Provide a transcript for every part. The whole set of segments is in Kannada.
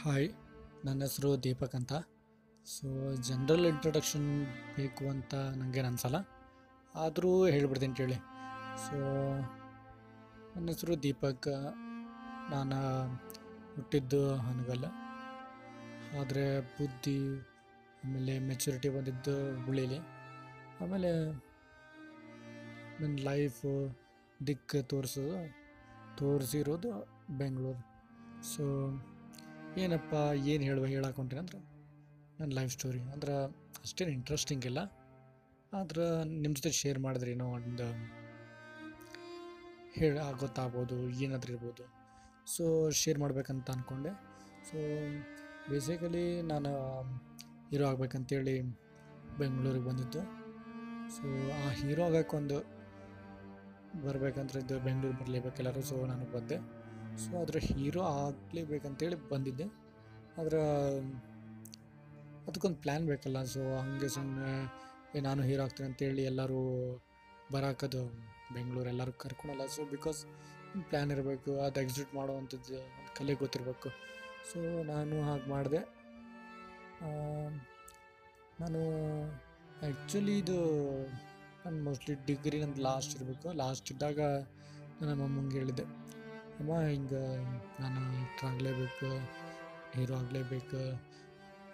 ಹಾಯ್, ನನ್ನ ಹೆಸರು ದೀಪಕ್ ಅಂತ. ಸೊ ಜನ್ರಲ್ ಇಂಟ್ರೊಡಕ್ಷನ್ ಬೇಕು ಅಂತ ನನಗೇನು ಅನ್ಸಲ್ಲ. ಆದರೂ ಹೇಳ್ಬಿಡ್ತೀನಿ ಕೇಳಿ. ಸೊ ನನ್ನ ಹೆಸರು ದೀಪಕ್. ನಾನು ಹುಟ್ಟಿದ್ದು ಹನಗಲ್ಲ ಆದರೆ ಬುದ್ಧಿ, ಆಮೇಲೆ ಮೆಚುರಿಟಿ ಬಂದಿದ್ದು ಹುಳಿಲಿ. ಆಮೇಲೆ ನನ್ನ ಲೈಫು ದಿಕ್ಕು ತೋರಿಸೋದು ತೋರಿಸಿರೋದು ಬೆಂಗಳೂರು ಸೊ ಏನಪ್ಪ, ಏನು ಹೇಳುವ ಹೊಂಟೀನಿ ಅಂದ್ರೆ ನನ್ನ ಲೈಫ್ ಸ್ಟೋರಿ ಅಂದ್ರೆ ಅಷ್ಟೇನು ಇಂಟ್ರೆಸ್ಟಿಂಗ್ ಇಲ್ಲ. ಆದ್ರೆ ನಿಮ್ಮ ಜೊತೆ ಶೇರ್ ಮಾಡಿದ್ರೆ ಏನೋ ಒಂದು ಹೇಳ, ಗೊತ್ತಾಗ್ಬೋದು, ಏನಾದ್ರೂ ಇರ್ಬೋದು. ಸೊ ಶೇರ್ ಮಾಡಬೇಕಂತ ಅಂದ್ಕೊಂಡೆ ಸೊ ಬೇಸಿಕಲಿ ನಾನು ಹೀರೋ ಆಗಬೇಕಂತೇಳಿ ಬೆಂಗಳೂರಿಗೆ ಬಂದಿದ್ದು. ಸೊ ಆ ಹೀರೋ ಆಗಕ್ಕೊಂದು ಬರಬೇಕಂದ್ರೆ ಇದು ಬೆಂಗಳೂರು ಬರಲೇಬೇಕೆಲ್ಲರೂ ಸೊ ನಾನು ಬಂದೆ. ಸೊ ಅದರ ಹೀರೋ ಆಗಲೇಬೇಕಂತೇಳಿ ಬಂದಿದ್ದೆ. ಆದ್ರೆ ಅದಕ್ಕೊಂದು ಪ್ಲ್ಯಾನ್ ಬೇಕಲ್ಲ. ಸೊ ಹಾಗೆ ಸುಮ್ಮನೆ ನಾನು ಹೀರೋ ಆಗ್ತೀನಿ ಅಂತೇಳಿ ಎಲ್ಲರೂ ಬರಾಕದು, ಬೆಂಗಳೂರು ಎಲ್ಲರೂ ಕರ್ಕೊಳಲ್ಲ ಸೊ ಬಿಕಾಸ್ ಪ್ಲ್ಯಾನ್ ಇರಬೇಕು, ಅದು ಎಕ್ಸಿಕ್ಯೂಟ್ ಮಾಡುವಂಥದ್ದು ಕಲೆ ಗೊತ್ತಿರಬೇಕು. ಸೊ ನಾನು ಹಾಗೆ ಮಾಡಿದೆ. ನಾನು ಆ್ಯಕ್ಚುಲಿ ಇದು ನಾನು ಮೋಸ್ಟ್ಲಿ ಡಿಗ್ರಿ ನಂದು ಲಾಸ್ಟ್ ಇರಬೇಕು. ಲಾಸ್ಟ್ ಇದ್ದಾಗ ನಾನು ನಮ್ಮ ಅಮ್ಮಂಗೆ ಹೇಳಿದ್ದೆ. ಅಮ್ಮ, ಹಿಂಗೆ ನಾನು ಆಗಲೇಬೇಕು ಹೀರೋ ಆಗಲೇಬೇಕು,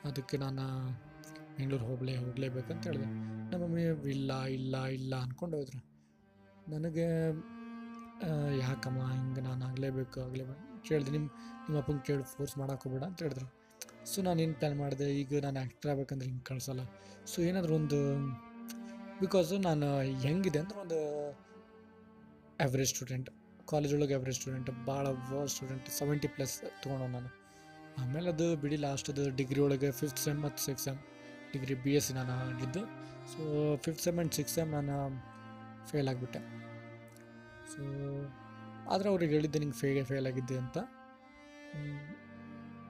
ಅದಕ್ಕೆ ನಾನು ಬೆಂಗಳೂರು ಹೋಗಲೇ, ಹೋಗಲೇಬೇಕಂತ ಹೇಳಿದೆ. ನಮ್ಮ ಮಮ್ಮಿ, ಇಲ್ಲ ಇಲ್ಲ ಇಲ್ಲ ಅಂದ್ಕೊಂಡು ಹೋದ್ರು. ನನಗೆ ಯಾಕಮ್ಮ ಹಿಂಗೆ ನಾನು ಆಗಲೇಬೇಕು ಆಗಲೇಬೇಕು ಕೇಳಿದೆ. ನಿಮ್ಮ ನಿಮ್ಮ ಅಪ್ಪಂಗೆ ಕೇಳಿ ಫೋರ್ಸ್ ಮಾಡೋಕೆ ಹೋಗ್ಬೇಡ ಅಂತ ಹೇಳಿದ್ರು. ಸೊ ನಾನು ಏನು ಪ್ಲ್ಯಾನ್ ಮಾಡಿದೆ, ಈಗ ನಾನು ಆ್ಯಕ್ಟರ್ ಆಗ್ಬೇಕಂದ್ರೆ ಹಿಂಗೆ ಕಳ್ಸಲ್ಲ ಸೊ ಏನಾದರೂ ಒಂದು ಬಿಕಾಸು ನಾನು ಹೆಂಗಿದೆ ಅಂದ್ರೆ ಒಂದು ಆ್ಯಾವ್ರೇಜ್ ಸ್ಟೂಡೆಂಟ್ ಕಾಲೇಜ್ ಒಳಗೆ ಎವ್ರೇಜ್ ಸ್ಟೂಡೆಂಟ್ ಭಾಳ ವರ್ಸ್ಟ್ ಸ್ಟೂಡೆಂಟ್ ಸೆವೆಂಟಿ ಪ್ಲಸ್ ತೊಗೊಂಡು ನಾನು. ಆಮೇಲೆ ಅದು ಬಿಡಿ ಲಾಸ್ಟ್ ಅದು ಡಿಗ್ರಿ ಒಳಗೆ ಫಿಫ್ತ್ ಸೆಮ್ ಮತ್ತು six sem degree B S C ನಾನು ಆಗಿದ್ದು. So fifth sem and six sem ನಾನು ಫೇಲ್ ಆಗಿಬಿಟ್ಟೆ. ಸೊ ಆದರೆ ಅವ್ರಿಗೆ ಹೇಳಿದ್ದೆ ನಿಂಗೆ ಫೇಗೆ ಫೇಲ್ ಆಗಿದ್ದೆ ಅಂತ.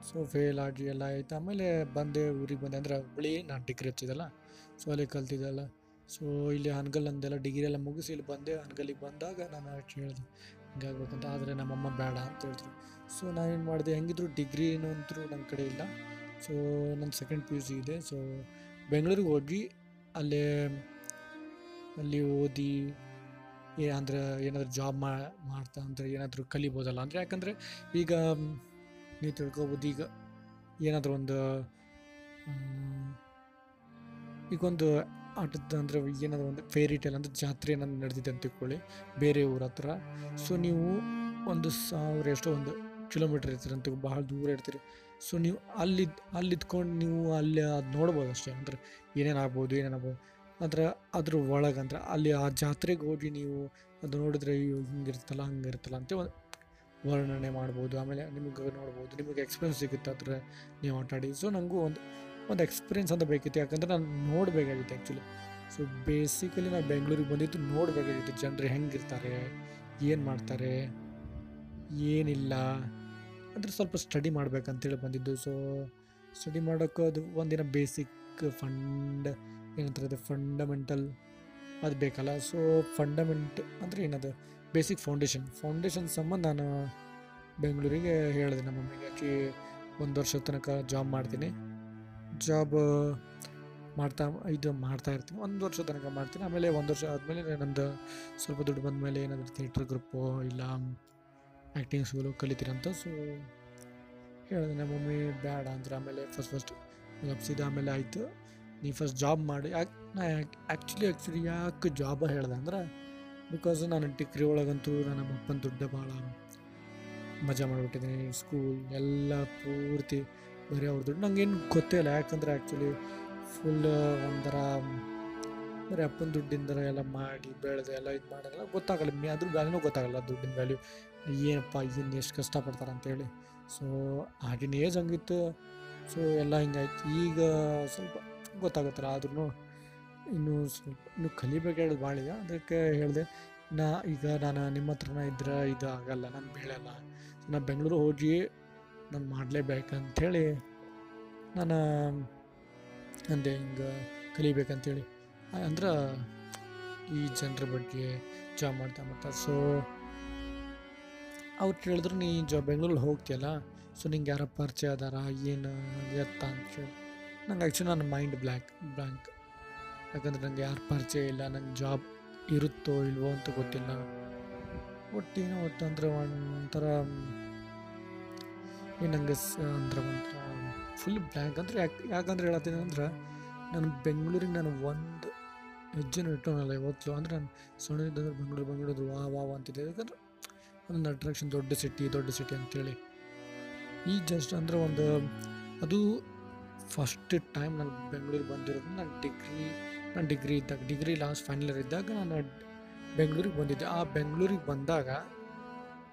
ಸೊ ಫೇಲ್ ಆಗಿ ಎಲ್ಲ ಆಯಿತು. ಆಮೇಲೆ ಬಂದೆ, ಊರಿಗೆ ಬಂದೆ. ಅಂದರೆ ಹುಬ್ಳಿ ನಾನು ಡಿಗ್ರಿ ಹಚ್ಚಿದಲ್ಲ ಸೊ ಅಲ್ಲಿ ಕಲ್ತಿದ್ದಲ್ಲ. ಸೊ ಇಲ್ಲಿ ಹನ್ಗಲ್ ಅಂದೆಲ್ಲ ಡಿಗ್ರಿ ಎಲ್ಲ ಮುಗಿಸಿ ಇಲ್ಲಿ ಬಂದೆ. ಹನ್ಗಲ್ಲಿಗೆ ಬಂದಾಗ ನಾನು ಕೇಳಿದೆ ಅಂತ ಆದರೆ ನಮ್ಮಮ್ಮ ಬೇಡ ಅಂತ ಹೇಳಿದ್ರು. ಸೊ ನಾನೇನು ಮಾಡಿದೆ, ಹೆಂಗಿದ್ರು ಡಿಗ್ರಿ ಅಂತರೂ ನನ್ನ ಕಡೆ ಇಲ್ಲ. ಸೊ ನನ್ನ ಸೆಕೆಂಡ್ ಪಿ ಯು ಸಿ ಇದೆ. ಸೊ ಬೆಂಗಳೂರಿಗೆ ಹೋಗಿ ಅಲ್ಲೇ, ಅಲ್ಲಿ ಓದಿ ಅಂದರೆ ಏನಾದರೂ ಜಾಬ್ ಮಾ, ಮಾಡ್ತಾ ಅಂದರೆ ಏನಾದರೂ ಕಲಿಬೋದಲ್ಲ. ಅಂದರೆ ಯಾಕಂದರೆ ಈಗ, ನೀವು ತಿಳ್ಕೊಬೋದು, ಈಗ ಏನಾದರೂ ಒಂದು ಈಗೊಂದು ಆಟದ ಅಂದರೆ ಏನಾದರೂ ಒಂದು ಫೇರಿ ಟೇಲ್ ಅಂದರೆ ಜಾತ್ರೆ ಏನಾದ್ರು ನಡೆದಿದೆ ಅಂತ ತಿಳ್ಕೊಳ್ಳಿ. ಬೇರೆ ಊರ ಹತ್ರ. ಸೊ ನೀವು ಒಂದು ಸಾವಿರ ಎಷ್ಟೋ ಒಂದು ಕಿಲೋಮೀಟ್ರ್ ಇರ್ತೀರಿ ಅಂತ ಭಾಳ ದೂರ ಇರ್ತೀರಿ. ಸೊ ನೀವು ಅಲ್ಲಿ ಅಲ್ಲಿದ್ಕೊಂಡು ನೀವು ಅಲ್ಲಿ ಅದು ನೋಡ್ಬೋದು ಅಷ್ಟೇ. ಅಂದರೆ ಏನೇನು ಆಗ್ಬೋದು ಏನೇನಾಗ್ಬೋದು ಅಂದ್ರೆ, ಅದ್ರ ಒಳಗೆ ಅಂದ್ರೆ ಅಲ್ಲಿ ಆ ಜಾತ್ರೆಗೆ ಹೋಗಿ ನೀವು ಅದು ನೋಡಿದ್ರೆ ಅಯ್ಯೋ ಹಿಂಗಿರ್ತಲ್ಲ ಹಂಗಿರ್ತಲ್ಲ ಅಂತ ಒಂದು ವರ್ಣನೆ ಮಾಡ್ಬೋದು. ಆಮೇಲೆ ನಿಮಗೆ ನೋಡ್ಬೋದು, ನಿಮಗೆ ಎಕ್ಸ್ಪೀರಿಯನ್ಸ್ ಸಿಗುತ್ತೆ ಅದ್ರ ನೀವು ಆಟಾಡಿ. ಸೊ ನನಗೂ ಒಂದು ಒಂದು ಎಕ್ಸ್ಪೀರಿಯನ್ಸ್ ಅಂತ ಬೇಕಿತ್ತು. ಯಾಕಂದರೆ ನಾನು ನೋಡಬೇಕಾಗಿತ್ತು ಆ್ಯಕ್ಚುಲಿ ಸೊ ಬೇಸಿಕಲಿ ನಾನು ಬೆಂಗಳೂರಿಗೆ ಬಂದಿದ್ದು ನೋಡಬೇಕಾಗಿತ್ತು. ಜನರು ಹೆಂಗಿರ್ತಾರೆ, ಏನು ಮಾಡ್ತಾರೆ, ಏನಿಲ್ಲ. ಅಂದರೆ ಸ್ವಲ್ಪ ಸ್ಟಡಿ ಮಾಡ್ಬೇಕಂತೇಳಿ ಬಂದಿದ್ದು. ಸೊ ಸ್ಟಡಿ ಮಾಡೋಕ್ಕೂ ಅದು ಒಂದಿನ ಬೇಸಿಕ್ ಫಂಡ್ ಏನಂತಾರೆ ಅದು ಫಂಡಮೆಂಟಲ್ ಅದು ಬೇಕಲ್ಲ. ಸೊ ಫಂಡಮೆಂಟ್ ಅಂದರೆ ಏನದು? ಬೇಸಿಕ್ ಫೌಂಡೇಶನ್ ಫೌಂಡೇಶನ್ ಸಂಬಂಧ ನಾನು ಬೆಂಗಳೂರಿಗೆ ಹೇಳಿದೆ ನಮ್ಮ ಮಮ್ಮಿಗೆ. ಒಂದು ವರ್ಷದ ತನಕ ಜಾಬ್ ಮಾಡ್ತೀನಿ. ಜಾಬ್ ಮಾಡ್ತಾ, ಇದು ಮಾಡ್ತಾ ಇರ್ತೀನಿ ಒಂದು ವರ್ಷ ತನಕ ಮಾಡ್ತೀನಿ. ಆಮೇಲೆ ಒಂದು ವರ್ಷ ಆದಮೇಲೆ ನಂದು ಸ್ವಲ್ಪ ದುಡ್ಡು ಬಂದ ಮೇಲೆ ಏನಾದರೂ ಥಿಯೇಟ್ರ್ ಗ್ರೂಪು ಇಲ್ಲ ಆ್ಯಕ್ಟಿಂಗ್ ಸ್ಕೂಲು ಕಲಿತೀರಂತ. ಸೊ ಹೇಳಿದೆ, ನಮ್ಮ ಮಮ್ಮಿ ಬೇಡ ಅಂದ್ರೆ ಆಮೇಲೆ ಫಸ್ಟ್ ಫಸ್ಟ್ ಲಪ್ಸಿದ ಆಮೇಲೆ ಆಯಿತು. ನೀ ಫಸ್ಟ್ ಜಾಬ್ ಮಾಡಿ. ಯಾಕೆ, ನಾ ಆ್ಯಕ್ಚುಲಿ ಆ್ಯಕ್ಚುಲಿ ಯಾಕೆ ಜಾಬ ಹೇಳ್ದೆ ಅಂದ್ರೆ ಬಿಕಾಸ್ ನಾನು ಡಿಗ್ರಿ ಒಳಗಂತೂ ನಾನು ನಮ್ಮ ಅಪ್ಪನ ದುಡ್ಡು ಭಾಳ ಮಜಾ ಮಾಡಿಬಿಟ್ಟಿದ್ದೀನಿ. ಸ್ಕೂಲ್ ಎಲ್ಲ ಪೂರ್ತಿ ಬರೀ ಅವ್ರ ದುಡ್ಡು ನಂಗೇನು ಗೊತ್ತೇ ಇಲ್ಲ. ಯಾಕಂದ್ರೆ ಆ್ಯಕ್ಚುಲಿ ಫುಲ್ ಒಂಥರ, ಬರೀ ಅಪ್ಪನ ದುಡ್ಡಿಂದ ಎಲ್ಲ ಮಾಡಿ, ಬೆಳೆದು ಎಲ್ಲ ಇದು ಮಾಡೋದೆಲ್ಲ ಗೊತ್ತಾಗಲ್ಲ. ಮೇ ಅದ್ರ ವ್ಯಾಲ್ಯೂನೂ ಗೊತ್ತಾಗಲ್ಲ ದುಡ್ಡಿನ ವ್ಯಾಲ್ಯೂ ಏನಪ್ಪ ಇನ್ನು ಎಷ್ಟು ಕಷ್ಟಪಡ್ತಾರೆ ಅಂತೇಳಿ. ಸೊ ಆಗಿನ ಏಜ್ ಹಂಗಿತ್ತು. ಸೊ ಎಲ್ಲ ಹಿಂಗಾಯ್ತು. ಈಗ ಸ್ವಲ್ಪ ಗೊತ್ತಾಗುತ್ತಲ್ಲ ಆದ್ರೂ ಇನ್ನೂ ಸ್ವಲ್ಪ, ಇನ್ನೂ ಕಲಿಬೇಕು ಹೇಳೋದು ಭಾಳ ಇದೆ ಅದಕ್ಕೆ ಹೇಳಿದೆ, ನಾ ಈಗ ನಾನು ನಿಮ್ಮ ಹತ್ರನ ಇದ್ರೆ ಇದು ಆಗಲ್ಲ, ನಾನು ಬೆಳೆಯಲ್ಲ ನಾನು ಬೆಂಗಳೂರು ಹೋಗಿ ನಾನು ಮಾಡಲೇಬೇಕಂಥೇಳಿ ನಾನು ಅಂದೆ ಹಿಂಗೆ ಕಲಿಬೇಕಂತೇಳಿ. ಅಂದ್ರೆ ಈ ಜನರ ಬಗ್ಗೆ ಜಾಬ್ ಮಾಡ್ತಾ ಮಾಡ್ತಾ ಸೊ ಅವ್ರು ಕೇಳಿದ್ರು ನೀ ಜಾಬ್ ಬೆಂಗಳೂರಲ್ಲಿ ಹೋಗ್ತೀಯಲ್ಲ ಸೊ ನಿಂಗೆ ಯಾರ ಪರಿಚಯ ಅದಾರ, ಏನು, ಎತ್ತ ಅಂತ ಕೇಳಿ. ನಂಗೆ ಆ್ಯಕ್ಚುಲಿ ನನ್ನ ಮೈಂಡ್ ಬ್ಲ್ಯಾಕ್ ಬ್ಲ್ಯಾಂಕ್ ಯಾಕಂದ್ರೆ ನಂಗೆ ಯಾರು ಪರಿಚಯ ಇಲ್ಲ, ನಂಗೆ ಜಾಬ್ ಇರುತ್ತೋ ಇಲ್ವೋ ಅಂತ ಗೊತ್ತಿಲ್ಲ. ಒಟ್ಟಿನ ಒಟ್ಟು ಅಂದ್ರೆ ಒಂಥರ ಏನು ನನಗೆ ಸ, ಅಂದ್ರೆ ಒಂಥರ ಫುಲ್ ಬ್ಲ್ಯಾಂಕ್ ಅಂದ್ರೆ ಯಾಕೆ, ಯಾಕಂದ್ರೆ ಹೇಳತ್ತೀನಿ ಅಂದ್ರೆ ನಾನು ಬೆಂಗಳೂರಿಗೆ ನಾನು ಒಂದು ಹೆಜ್ಜೆನೂ ಇಟ್ಟೋನಲ್ಲ ಇವತ್ತು ಅಂದ್ರೆ ನಾನು ಸಣ್ಣದಿದ್ದಂದ್ರೆ ಬೆಂಗಳೂರು ಬೆಂಗಳೂರು ವಾ ವಾ ಅಂತಿದ್ದೆ. ಯಾಕಂದ್ರೆ ಒಂದು ಅಟ್ರಾಕ್ಷನ್ ದೊಡ್ಡ ಸಿಟಿ ದೊಡ್ಡ ಸಿಟಿ ಅಂತೇಳಿ. ಈ ಜಸ್ಟ್ ಅಂದರೆ ಒಂದು, ಅದು ಫಸ್ಟ್ ಟೈಮ್ ನಾನು ಬೆಂಗಳೂರಿಗೆ ಬಂದಿರೋದು. ನಾನು ಡಿಗ್ರಿ ನನ್ನ ಡಿಗ್ರಿ ಇದ್ದಾಗ ಡಿಗ್ರಿ ಲಾಸ್ಟ್ ಫೈನಲ್ ಇಯರ್ ಇದ್ದಾಗ ನಾನು ಬೆಂಗಳೂರಿಗೆ ಬಂದಿದ್ದೆ. ಆ ಬೆಂಗಳೂರಿಗೆ ಬಂದಾಗ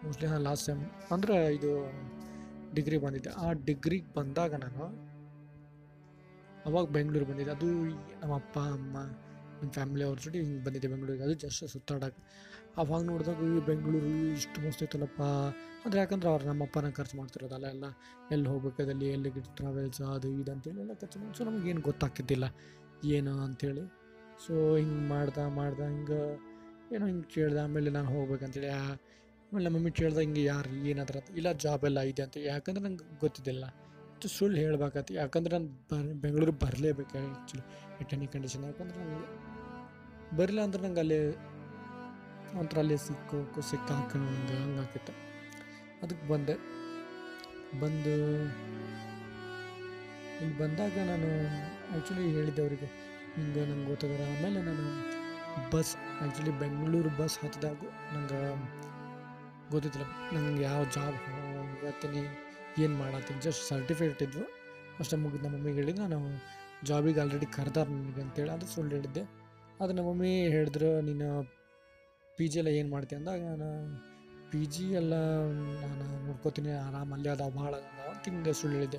ಮೋಸ್ಟ್ಲಿ ನಾನು ಲಾಸ್ಟ್ ಟೈಮ್ ಅಂದರೆ ಇದು ಡಿಗ್ರಿ ಬಂದಿದ್ದೆ. ಆ ಡಿಗ್ರಿಗೆ ಬಂದಾಗ ನಾನು ಅವಾಗ ಬೆಂಗಳೂರು ಬಂದಿದ್ದೆ. ಅದು ನಮ್ಮ ಅಪ್ಪ, ಅಮ್ಮ ನಮ್ಮ ಫ್ಯಾಮಿಲಿ ಅವ್ರ ಜೊತೆ ಹಿಂಗೆ ಬಂದಿದ್ದೆ ಬೆಂಗಳೂರಿಗೆ. ಅದು ಜಸ್ಟ್ ಸುತ್ತಾಡೋಕೆ. ಅವಾಗ ನೋಡಿದಾಗ ಈ ಬೆಂಗಳೂರು ಇಷ್ಟು ಮಸ್ತ್ ಐತಲ್ಲಪ್ಪ ಅಂದರೆ ಯಾಕಂದ್ರೆ ಅವ್ರು ನಮ್ಮ ಅಪ್ಪನ ಖರ್ಚು ಮಾಡ್ತಿರೋದಲ್ಲ ಎಲ್ಲ ಎಲ್ಲಿ ಹೋಗ್ಬೇಕಾದಲ್ಲಿ ಎಲ್ಲಿ ಟ್ರಾವೆಲ್ಸ್ ಅದು ಇದು ಅಂತೇಳಿ ಎಲ್ಲ ಖರ್ಚು ಮಾಡಿ. ಸೊ ನಮಗೇನು ಗೊತ್ತಾಗ್ತಿದ್ದಿಲ್ಲ. ಏನು ಅಂಥೇಳಿ ಸೊ ಹಿಂಗೆ ಮಾಡ್ದೆ ಮಾಡ್ದೆ, ಹಿಂಗೆ ಏನೋ ಹಿಂಗೆ ಕೇಳ್ದೆ, ಆಮೇಲೆ ನಾನು ಹೋಗ್ಬೇಕಂತೇಳಿ ಆಮೇಲೆ ನಮ್ಮ ಮಮ್ಮಿ ಕೇಳ್ದೆ ಹಿಂಗೆ, ಯಾರು ಏನಾದ್ರ ಇಲ್ಲ ಜಾಬ್ ಎಲ್ಲ ಇದೆ ಅಂತ. ಯಾಕಂದ್ರೆ ನಂಗೆ ಗೊತ್ತಿದ್ದಿಲ್ಲ. ಅಷ್ಟು ಸುಳ್ಳು ಹೇಳ್ಬೇಕಾಗತ್ತೆ ಯಾಕಂದ್ರೆ ನಾನು ಬರ್ ಬೆಂಗಳೂರು ಬರಲೇಬೇಕು ಆ್ಯಕ್ಚುಲಿ ಎಟ್ ಎನಿ ಕಂಡೀಷನ್ ಯಾಕಂದ್ರೆ ನನಗೆ ಬರಲಿಲ್ಲ ಅಂದ್ರೆ ನಂಗೆ ಅಲ್ಲಿ ಒಂಥರ ಅಲ್ಲಿ ಸಿಕ್ಕೋಕು ಸಿಕ್ಕಾಕೊಂಡು ಹಂಗೆ ಹಂಗಾಕಿತ್ತು ಅದಕ್ಕೆ ಬಂದೆ. ಬಂದು ಇಲ್ಲಿ ಬಂದಾಗ ನಾನು ಆ್ಯಕ್ಚುಲಿ ಹೇಳಿದ್ದೆ ಅವರಿಗೆ, ಹಿಂಗೆ ನಂಗೆ ಗೊತ್ತಿದ್ದಾರೆ ಆಮೇಲೆ ನಾನು ಬಸ್ ಆ್ಯಕ್ಚುಲಿ ಬೆಂಗಳೂರು ಬಸ್ ಹತ್ತಿದಾಗ ನಂಗೆ ಗೊತ್ತಿದ್ದಿಲ್ಲ. ನನಗೆ ಯಾವ ಜಾಬ್ ಹೋಗತ್ತೀನಿ ಏನು ಮಾಡತ್ತೀನಿ ಜಸ್ಟ್ ಸರ್ಟಿಫಿಕೇಟ್ ಇದ್ವು. ಅಷ್ಟೇ ಮುಗಿದು ನಮ್ಮ ಮಮ್ಮಿಗೆ ಹೇಳಿದ್ದು ನಾನು ಜಾಬಿಗೆ ಆಲ್ರೆಡಿ ಕರೆದಾರ ನನಗೆ ಅಂತೇಳಿ ಅದು ಸುಳ್ಳು ಹೇಳಿದ್ದೆ. ಅದು ನಮ್ಮ ಮಮ್ಮಿ ಹೇಳಿದ್ರು, ನೀನು ಪಿ ಜಿ ಎಲ್ಲ ಏನು ಮಾಡ್ತೀಯ ಅಂದಾಗ, ನಾನು ಪಿ ಜಿ ಎಲ್ಲ, ನಾನು ನೋಡ್ಕೋತೀನಿ, ಆರಾಮ ಅಲ್ಲೇ ಅದಾವ ಭಾಳ ಅಂತ ಹಿಂಗೆ ಸುಳ್ಳು ಹೇಳಿದ್ದೆ.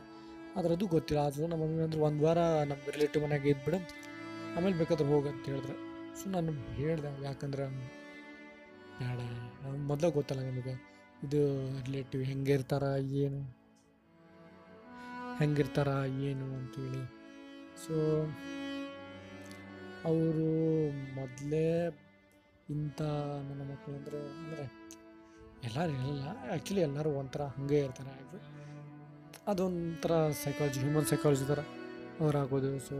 ಆದ್ರೆ ಅದು ಗೊತ್ತಿಲ್ಲ. ಆದರೂ ನಮ್ಮ ಮಮ್ಮಿ ಅಂದ್ರೆ, ಒಂದು ವಾರ ನಮ್ಮ ರಿಲೇಟಿವ್ ಮನೆಯಾಗ ಇದ್ಬಿಡು, ಆಮೇಲೆ ಬೇಕಾದ್ರೆ ಹೋಗಂತ ಹೇಳಿದ್ರೆ. ಸೊ ನಾನು ಹೇಳ್ದೆ, ಯಾಕಂದ್ರೆ ಬೇಡ. ಮೊದಲೇ ಗೊತ್ತಲ್ಲ ನಿಮಗೆ. ಇದು ರಿಲೇಟಿವ್ ಹೆಂಗಿರ್ತಾರ, ಏನು? ಹೆಂಗಿರ್ತಾರ, ಏನು ಅಂತೇಳಿ ಸೊ ಅವರು ಮೊದಲೇ ಇಂಥ ನನ್ನ ಮಕ್ಕಳು ಅಂದರೆ ಅಂದರೆ ಎಲ್ಲರೂ ಇರಲ್ಲ ಆ್ಯಕ್ಚುಲಿ ಎಲ್ಲರೂ ಒಂಥರ ಹಾಗೆ ಇರ್ತಾರೆ. ಅದು ಅದೊಂಥರ ಸೈಕಾಲಜಿ ಹ್ಯೂಮನ್ ಸೈಕಾಲಜಿ ಥರ ಅವ್ರಾಗೋದು. ಸೊ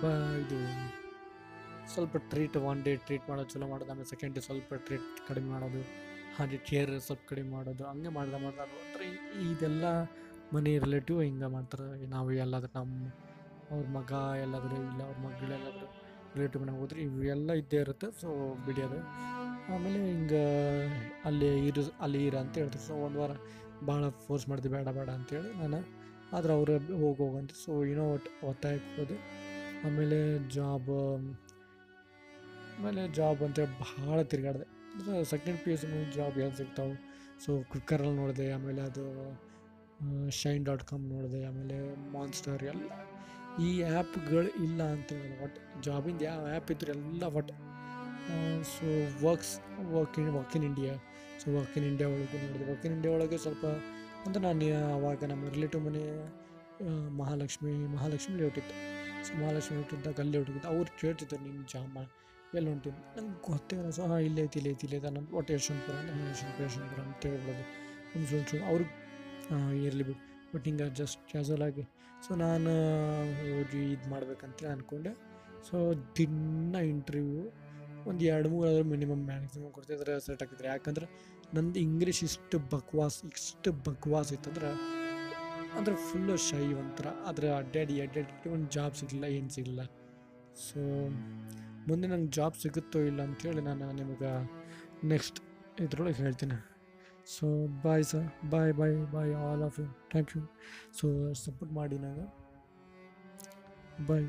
ಬ ಇದು ಸ್ವಲ್ಪ ಟ್ರೀಟ್ ಒನ್ ಡೇ ಟ್ರೀಟ್ ಮಾಡೋದು ಚಲೋ ಮಾಡೋದು, ಆಮೇಲೆ ಸೆಕೆಂಡ್ ಡೇ ಸ್ವಲ್ಪ ಟ್ರೀಟ್ ಕಡಿಮೆ ಮಾಡೋದು, ಹಾಗೆ ಕೇರ್ ಸ್ವಲ್ಪ ಕಡಿಮೆ ಮಾಡೋದು, ಹಂಗೆ ಮಾಡ್ದೆ ಮಾಡ್ದೆ ಅದು ಒಂಥರ ಇದೆಲ್ಲ ಮನೆ ರಿಲೇಟಿವ್ ಹಿಂಗೆ ಮಾಡ್ತಾರೆ. ನಾವು ಎಲ್ಲಾದ್ರೂ ನಮ್ಮ ಅವ್ರ ಮಗ ಎಲ್ಲಾದರೂ ಇಲ್ಲ, ಅವ್ರ ಮಗಳೆಲ್ಲಾದರೂ ರಿಲೇಟಿವ್ ಮನೆಗೆ ಹೋದ್ರೆ ಇವೆಲ್ಲ ಇದ್ದೇ ಇರುತ್ತೆ. ಸೊ ಬಿಡಿಯೋದು. ಆಮೇಲೆ ಹಿಂಗೆ ಅಲ್ಲಿ ಇರು ಅಲ್ಲಿ ಇರ ಅಂತ ಹೇಳ್ತಾರೆ. ಸೊ ಒಂದು ವಾರ ಭಾಳ ಫೋರ್ಸ್ ಮಾಡಿದೆ, ಬೇಡ ಬೇಡ ಅಂತೇಳಿ ನಾನು ಆದರೆ ಅವರು ಹೋಗಿ ಹೋಗಂತ ಸೊ ಏನೋ ಒಟ್ಟು ಒತ್ತಾಯಕ್ಕೆ ಹೋದೆ ಆಮೇಲೆ ಜಾಬ್ ಆಮೇಲೆ ಜಾಬ್ ಅಂತ ಭಾಳ ತಿರುಗಾಡಿದೆ. ಅಂದರೆ second P U C job ಎಲ್ಲಿ ಸಿಗ್ತಾವೆ? ಸೊ ಕ್ವಿಕ್ಕರಲ್ಲಿ ನೋಡಿದೆ ಆಮೇಲೆ ಅದು ಶೈನ್ ಡಾಟ್ ಕಾಮ್ ನೋಡಿದೆ ಆಮೇಲೆ ಮಾನ್ಸ್ಟರ್ ಎಲ್ಲ. ಈ ಆ್ಯಪ್ಗಳು ಇಲ್ಲ ಅಂತ ಹೇಳಲ್ಲ ಒಟ್ಟು ಜಾಬಿಂದ ಯಾವ ಆ್ಯಪ್ ಇದ್ರೆ ಎಲ್ಲ ಒಟ್ಟು so works work in work in India so work in India ಒಳಗೆ ನೋಡಿದೆ. ವರ್ಕ್ ಇನ್ ಇಂಡಿಯಾ ಒಳಗೆ ಸ್ವಲ್ಪ ಅಂದರೆ ನಾನು ಅವಾಗ ನಮ್ಮ ರಿಲೇಟಿವ್ ಮನೆ ಆ, ಮಹಾಲಕ್ಷ್ಮಿ ಮಹಾಲಕ್ಷ್ಮಿ ಲೇಔಟಿತ್ತು ಸೊ ಮಹಾಲಕ್ಷ್ಮಿ ಲೇಔಟಿದ್ದಾಗ ಅಲ್ಲಿ ಹೊಟ್ಟಿದ್ದು. ಅವ್ರು ಕೇಳ್ತಿದ್ರು ನಿನ್ನ ಜಾಮ ಎಲ್ಲಿ ಹೊಂಟೀನಿ ನಂಗೆ ಗೊತ್ತೇ ಸೊ ಹಾಂ ಇಲ್ಲೇ ಐತಿ ಇಲ್ಲೇ ಐತಿ, ಇಲ್ಲೇ ನಮ್ಮ ಒಟ್ಟು ಯಶವಂತಪುರ ಯಶವಂತಪುರ ಯಶವಂತಪುರ ಅಂತ ಹೇಳ್ಬೋದು. ಒಂದು ಫ್ರೆಂಡ್ಸು ಅವ್ರಿಗೆ ಇರಲಿ ಬಿಡು. ಬಟ್ ಹಿಂಗೆ ಜಸ್ಟ್ ಕ್ಯಾಸುವಲ್ ಆಗಿ. ಸೊ ನಾನು ಹೋಗಿ ಇದು ಮಾಡ್ಬೇಕಂತ ಅಂದ್ಕೊಂಡೆ ಸೊ ದಿನ ಇಂಟರ್ವ್ಯೂ ಒಂದು ಎರಡು ಮೂರು ಆದರೂ ಮಿನಿಮಮ್ ಮ್ಯಾಕ್ಸಿಮಮ್ ಕೊಡ್ತಿದ್ರೆ ಸೆಟ್ ಆಗ್ತಿದ್ರೆ ಯಾಕಂದ್ರೆ ನಂದು ಇಂಗ್ಲೀಷ್ ಇಷ್ಟು ಬಕ್ವಾಸ್ ಇಷ್ಟು ಬಕ್ವಾಸ್ ಇತ್ತಂದ್ರೆ ಅಂದ್ರೆ ಫುಲ್ಲು ಶೈ ಒಂಥರ ಆದರೆ ಅಡ್ಡಾಡಿ ಅಡ್ಡಾಡಿ ಒಂದು ಜಾಬ್ ಸಿಗಲಿಲ್ಲ, ಏನು ಸಿಗಲಿಲ್ಲ. ಸೊ ಮುಂದೆ ನಂಗೆ ಜಾಬ್ ಸಿಗುತ್ತೋ ಇಲ್ಲ ಅಂಥೇಳಿ ನಾನು ನಿಮಗೆ ನೆಕ್ಸ್ಟ್ ಇದ್ರೊಳಗೆ ಹೇಳ್ತೀನಿ. So bye sir bye bye bye all of you thank you so support ಮಾಡಿ ನನಗೆ ಬಾಯ್